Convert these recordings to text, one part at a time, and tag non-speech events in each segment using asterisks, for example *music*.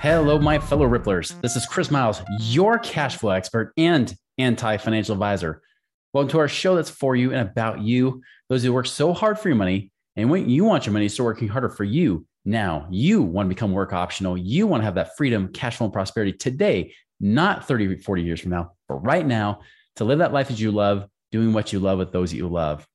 Hello, my fellow Ripplers. This is Chris Miles, your cash flow expert and anti financial advisor. Welcome to our show that's for you and about you, those who work so hard for your money. And when you want your money to start working harder for you now, you want to become work optional. You want to have that freedom, cash flow, and prosperity today, not 30, 40 years from now, but right now to live that life that you love, doing what you love with those that you love.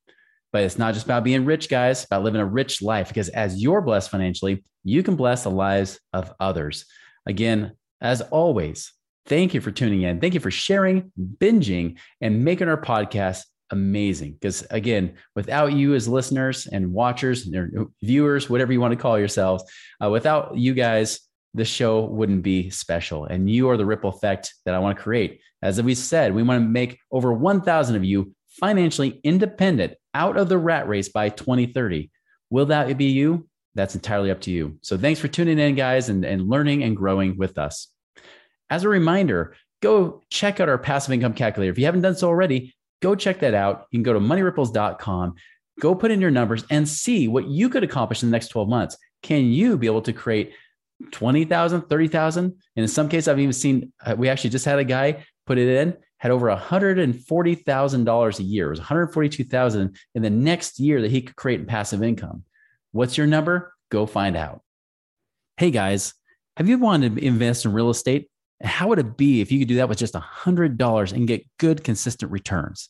But it's not just about being rich, guys, about living a rich life because as you're blessed financially, you can bless the lives of others. Again, as always, thank you for tuning in. Thank you for sharing, binging, and making our podcast amazing. Because again, without you as listeners and watchers and viewers, whatever you want to call yourselves, uh, without you guys, the show wouldn't be special. And you are the ripple effect that I want to create. As we said, we want to make over 1,000 of you financially independent out of the rat race by 2030. Will that be you? That's entirely up to you. So thanks for tuning in, guys, and, and learning and growing with us. As a reminder, go check out our passive income calculator. If you haven't done so already, go check that out. You can go to moneyripples.com, go put in your numbers and see what you could accomplish in the next 12 months. Can you be able to create 20,000, 30,000? And in some cases, I've even seen, uh, we actually just had a guy put it in had over $140,000 a year. It was 142,000 in the next year that he could create in passive income. What's your number? Go find out. Hey guys, have you wanted to invest in real estate? How would it be if you could do that with just $100 and get good, consistent returns?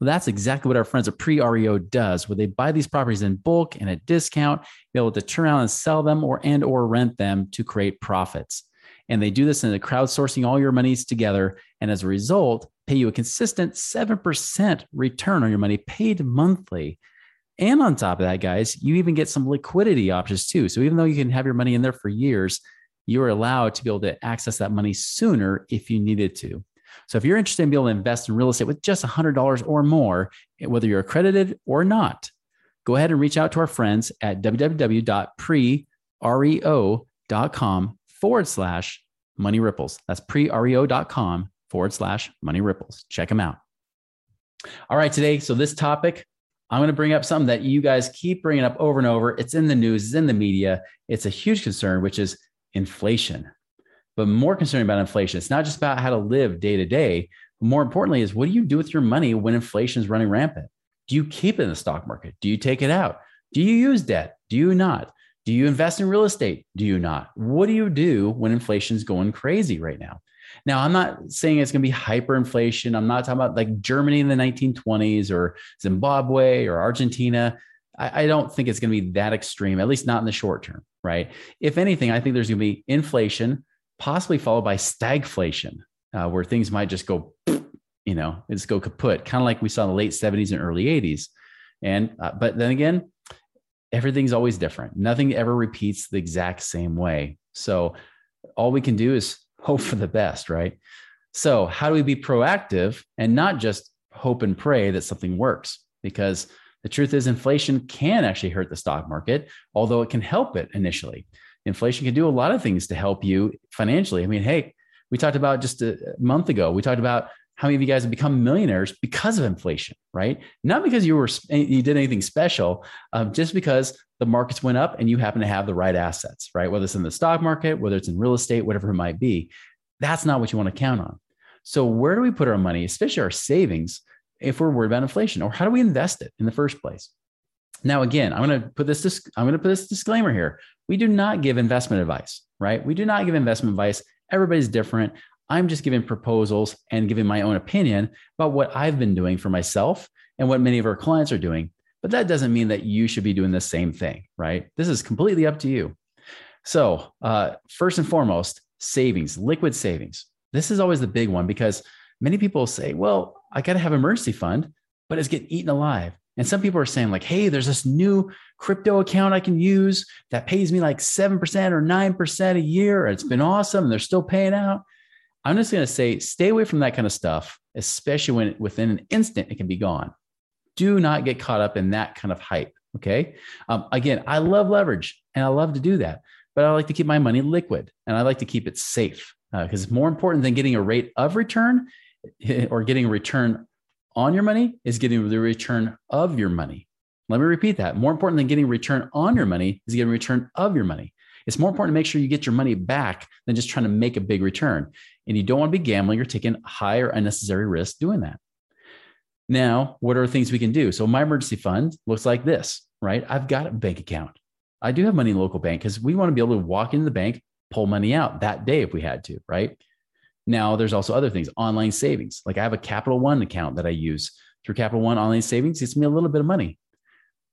Well, that's exactly what our friends at Pre REO does, where they buy these properties in bulk and at discount, be able to turn around and sell them or and or rent them to create profits. And they do this in the crowdsourcing all your monies together. And as a result, pay you a consistent 7% return on your money paid monthly. And on top of that, guys, you even get some liquidity options too. So even though you can have your money in there for years, you're allowed to be able to access that money sooner if you needed to. So if you're interested in being able to invest in real estate with just $100 or more, eh, whether you're accredited or not, go ahead and reach out to our friends at www.prereo.com forward slash money ripples. That's prereo.com forward slash money ripples. Check them out. All right, today, so this topic, I'm going to bring up something that you guys keep bringing up over and over. It's in the news, it's in the media. It's a huge concern, which is inflation. But more concerned about inflation, it's not just about how to live day to day. More importantly, is what do you do with your money when inflation is running rampant? Do you keep it in the stock market? Do you take it out? Do you use debt? Do you not? Do you invest in real estate? Do you not? What do you do when inflation is going crazy right now? Now, I'm not saying it's going to be hyperinflation. I'm not talking about like Germany in the 1920s or Zimbabwe or Argentina. I, I don't think it's going to be that extreme, at least not in the short term, right? If anything, I think there's going to be inflation, possibly followed by stagflation, uh, where things might just go, you know, just go kaput, kind of like we saw in the late 70s and early 80s. And, uh, but then again, everything's always different. Nothing ever repeats the exact same way. So all we can do is hope for the best, right? So, how do we be proactive and not just hope and pray that something works? Because the truth is, inflation can actually hurt the stock market, although it can help it initially. Inflation can do a lot of things to help you financially. I mean, hey, we talked about just a month ago, we talked about how many of you guys have become millionaires because of inflation, right? Not because you were you did anything special, um, just because the markets went up and you happen to have the right assets, right? Whether it's in the stock market, whether it's in real estate, whatever it might be, that's not what you want to count on. So where do we put our money, especially our savings, if we're worried about inflation, or how do we invest it in the first place? Now, again, I'm going to put this. I'm going to put this disclaimer here. We do not give investment advice, right? We do not give investment advice. Everybody's different. I'm just giving proposals and giving my own opinion about what I've been doing for myself and what many of our clients are doing. But that doesn't mean that you should be doing the same thing, right? This is completely up to you. So, uh, first and foremost, savings, liquid savings. This is always the big one because many people say, well, I got to have an emergency fund, but it's getting eaten alive. And some people are saying, like, hey, there's this new crypto account I can use that pays me like 7% or 9% a year. It's been awesome. And they're still paying out. I'm just going to say stay away from that kind of stuff, especially when within an instant it can be gone. Do not get caught up in that kind of hype. Okay. Um, again, I love leverage and I love to do that, but I like to keep my money liquid and I like to keep it safe because uh, it's more important than getting a rate of return *laughs* or getting a return on your money is getting the return of your money. Let me repeat that. More important than getting return on your money is getting return of your money. It's more important to make sure you get your money back than just trying to make a big return. And you don't want to be gambling or taking high or unnecessary risk doing that. Now, what are things we can do? So my emergency fund looks like this, right? I've got a bank account. I do have money in local bank because we want to be able to walk into the bank, pull money out that day if we had to, right? Now, there's also other things, online savings. Like I have a Capital One account that I use through Capital One online savings. It's me a little bit of money.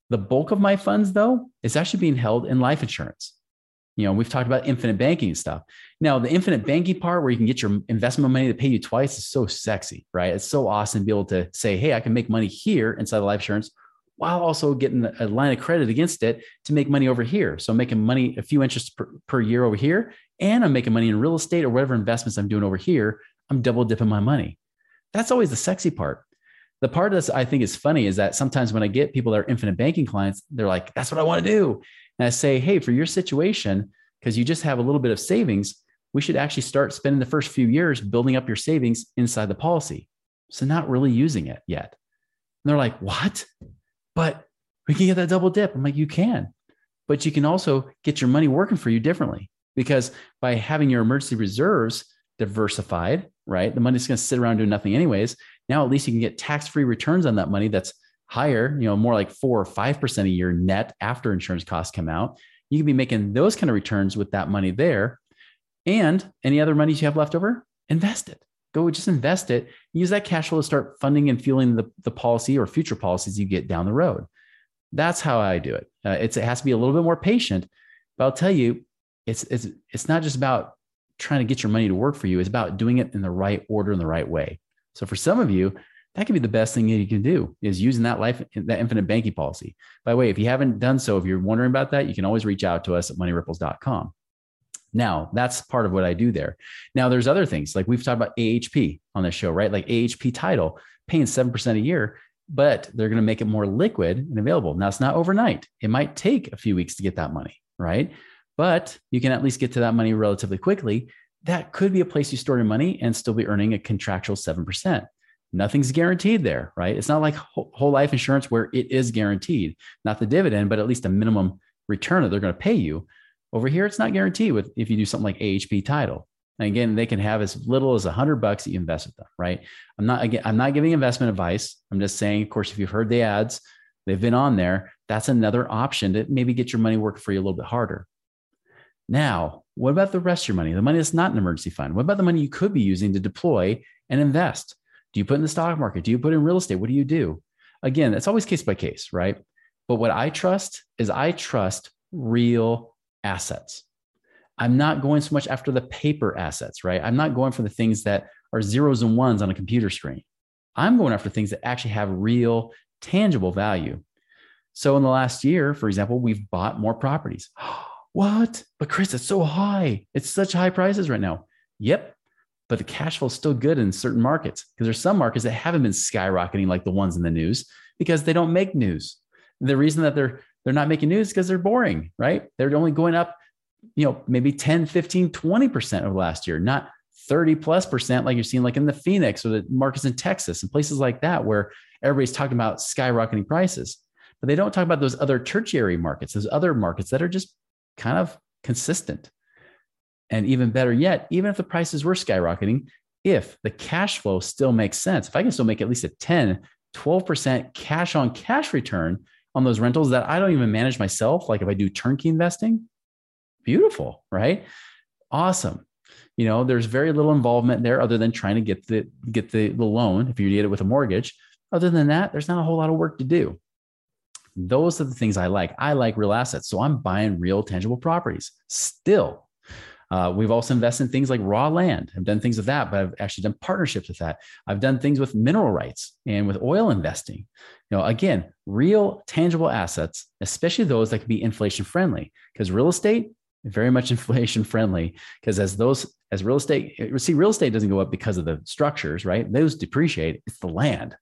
The bulk of my funds, though, is actually being held in life insurance. You know, we've talked about infinite banking stuff. Now, the infinite banking part where you can get your investment money to pay you twice is so sexy, right? It's so awesome to be able to say, hey, I can make money here inside the life insurance while also getting a line of credit against it to make money over here. So I'm making money a few interest per, per year over here, and I'm making money in real estate or whatever investments I'm doing over here. I'm double dipping my money. That's always the sexy part. The part of this I think is funny is that sometimes when I get people that are infinite banking clients, they're like, that's what I want to do. And I say, hey, for your situation, because you just have a little bit of savings, we should actually start spending the first few years building up your savings inside the policy. So not really using it yet. And they're like, what? But we can get that double dip. I'm like, you can, but you can also get your money working for you differently because by having your emergency reserves diversified, right? The money's going to sit around doing nothing anyways. Now at least you can get tax-free returns on that money that's higher, you know, more like four or five percent a year net after insurance costs come out. You can be making those kind of returns with that money there. And any other monies you have left over, invest it. Go just invest it. Use that cash flow to start funding and fueling the, the policy or future policies you get down the road. That's how I do it. Uh, it has to be a little bit more patient, but I'll tell you, it's it's it's not just about trying to get your money to work for you. It's about doing it in the right order in the right way. So for some of you, that could be the best thing that you can do is using that life that infinite banking policy. By the way, if you haven't done so, if you're wondering about that, you can always reach out to us at moneyripples.com. Now, that's part of what I do there. Now, there's other things like we've talked about AHP on this show, right? Like AHP title paying 7% a year, but they're going to make it more liquid and available. Now, it's not overnight. It might take a few weeks to get that money, right? But you can at least get to that money relatively quickly. That could be a place you store your money and still be earning a contractual 7% nothing's guaranteed there, right? It's not like whole life insurance where it is guaranteed, not the dividend, but at least a minimum return that they're going to pay you. Over here, it's not guaranteed with if you do something like AHP title. And again, they can have as little as a hundred bucks that you invest with them, right? I'm not again, I'm not giving investment advice. I'm just saying, of course, if you've heard the ads, they've been on there. That's another option to maybe get your money work for you a little bit harder. Now, what about the rest of your money? The money that's not an emergency fund. What about the money you could be using to deploy and invest? Do you put in the stock market? Do you put in real estate? What do you do? Again, it's always case by case, right? But what I trust is I trust real assets. I'm not going so much after the paper assets, right? I'm not going for the things that are zeros and ones on a computer screen. I'm going after things that actually have real, tangible value. So in the last year, for example, we've bought more properties. *gasps* Oh, what? But Chris, it's so high. It's such high prices right now. Yep but the cash flow is still good in certain markets because there's some markets that haven't been skyrocketing like the ones in the news because they don't make news. The reason that they're they're not making news because they're boring, right? They're only going up, you know, maybe 10, 15, 20% of last year, not 30 plus percent like you're seeing like in the Phoenix or the markets in Texas and places like that where everybody's talking about skyrocketing prices. But they don't talk about those other tertiary markets, those other markets that are just kind of consistent. And even better yet, even if the prices were skyrocketing, if the cash flow still makes sense, if I can still make at least a 10, 12% cash on cash return on those rentals that I don't even manage myself, like if I do turnkey investing, beautiful, right? Awesome. You know, there's very little involvement there other than trying to get the get the, the loan if you did it with a mortgage. Other than that, there's not a whole lot of work to do. Those are the things I like. I like real assets. So I'm buying real tangible properties still uh, we've also invested in things like raw land. I've done things with that, but I've actually done partnerships with that. I've done things with mineral rights and with oil investing. You know, again, real tangible assets, especially those that can be inflation friendly, because real estate very much *laughs* inflation friendly because as those as real estate see real estate doesn't go up because of the structures right those depreciate it's the land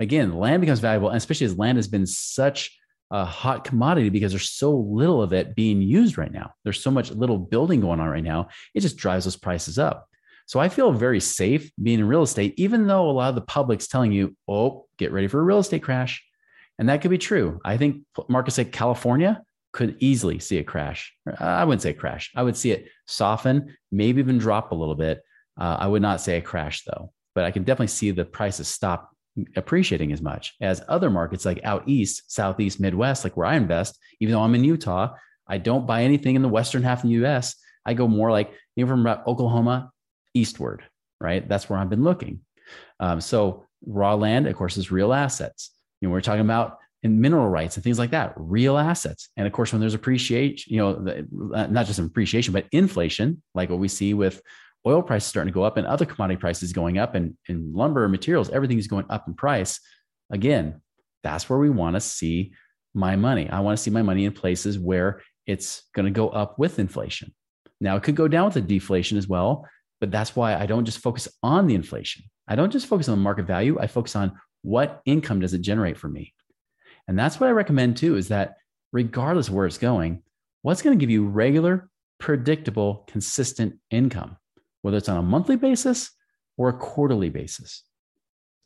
again land becomes valuable and especially as land has been such a hot commodity because there's so little of it being used right now there's so much little building going on right now it just drives those prices up so i feel very safe being in real estate even though a lot of the public's telling you oh get ready for a real estate crash and that could be true i think markets like california could easily see a crash. I wouldn't say crash. I would see it soften, maybe even drop a little bit. Uh, I would not say a crash though, but I can definitely see the prices stop appreciating as much as other markets like out east, southeast, Midwest, like where I invest. Even though I'm in Utah, I don't buy anything in the western half of the U.S. I go more like even from Oklahoma eastward, right? That's where I've been looking. Um, so raw land, of course, is real assets. You know, we're talking about and mineral rights and things like that, real assets. And of course, when there's appreciation, you know, not just appreciation, but inflation, like what we see with oil prices starting to go up and other commodity prices going up and, and lumber and materials, everything is going up in price. Again, that's where we want to see my money. I want to see my money in places where it's going to go up with inflation. Now, it could go down with the deflation as well, but that's why I don't just focus on the inflation. I don't just focus on market value. I focus on what income does it generate for me? And that's what I recommend too is that regardless of where it's going, what's going to give you regular, predictable, consistent income, whether it's on a monthly basis or a quarterly basis.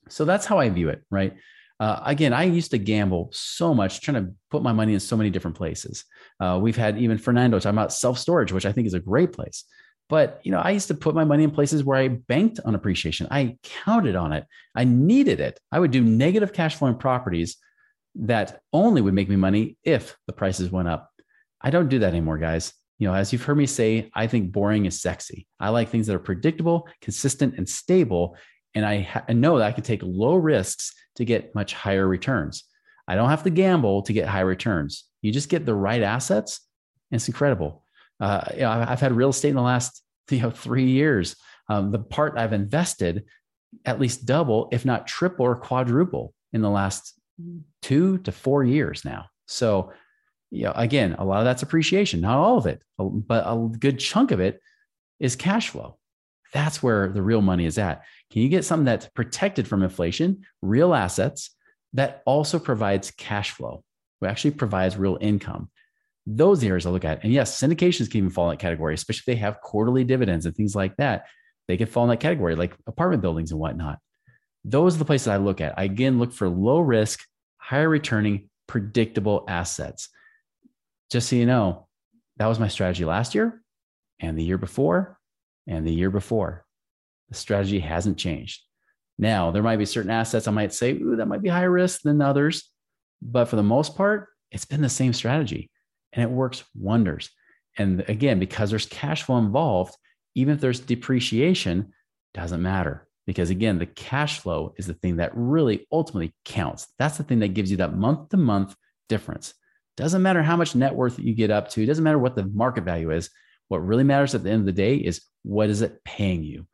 So that's how I view it, right? Uh, again, I used to gamble so much, trying to put my money in so many different places. Uh, we've had even Fernando talking about self storage, which I think is a great place. But you know, I used to put my money in places where I banked on appreciation. I counted on it. I needed it. I would do negative cash flow in properties that only would make me money if the prices went up. I don't do that anymore, guys. You know, as you've heard me say, I think boring is sexy. I like things that are predictable, consistent, and stable. And I, ha- know that I can take low risks to get much higher returns. I don't have to gamble to get high returns. You just get the right assets, and it's incredible. Uh, you know, I've had real estate in the last *laughs* you know three years. Um, the part I've invested at least double, if not triple or quadruple in the last two to four years now. So, you know, again, a lot of that's appreciation, not all of it, but a good chunk of it is cash flow. That's where the real money is at. Can you get something that's protected from inflation, real assets that also provides cash flow, who actually provides real income? Those areas I look at. And yes, syndications can even fall in that category, especially if they have quarterly dividends and things like that. They can fall in that category, like apartment buildings and whatnot. Those are the places I look at. I again look for low risk, higher returning, predictable assets. Just so you know, that was my strategy last year and the year before and the year before. The strategy hasn't changed. Now, there might be certain assets I might say, ooh, that might be higher risk than others. But for the most part, it's been the same strategy and it works wonders. And again, because there's cash flow involved, even if there's depreciation, doesn't matter because again the cash flow is the thing that really ultimately counts that's the thing that gives you that month to month difference doesn't matter how much net worth you get up to doesn't matter what the market value is what really matters at the end of the day is what is it paying you?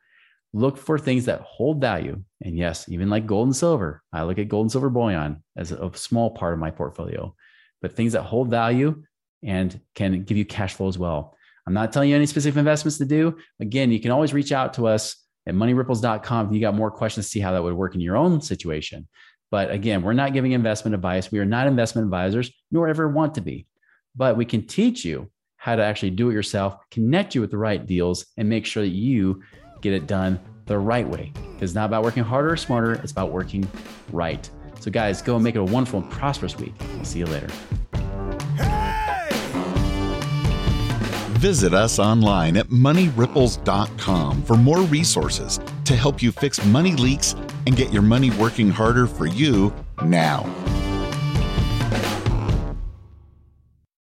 Look for things that hold value. And yes even like gold and silver. I look at gold and silver bullion as a small part of my portfolio but things that hold value and can give you cash flow as well. I'm not telling you any specific investments to do. Again you can always reach out to us at moneyripples.com if you got more questions see how that would work in your own situation. But again, we're not giving investment advice. We are not investment advisors, nor ever want to be. But we can teach you how to actually do it yourself, connect you with the right deals, and make sure that you get it done the right way. It's not about working harder or smarter, it's about working right. So, guys, go and make it a wonderful and prosperous week. I'll see you later. Visit us online at moneyripples.com for more resources to help you fix money leaks and get your money working harder for you now.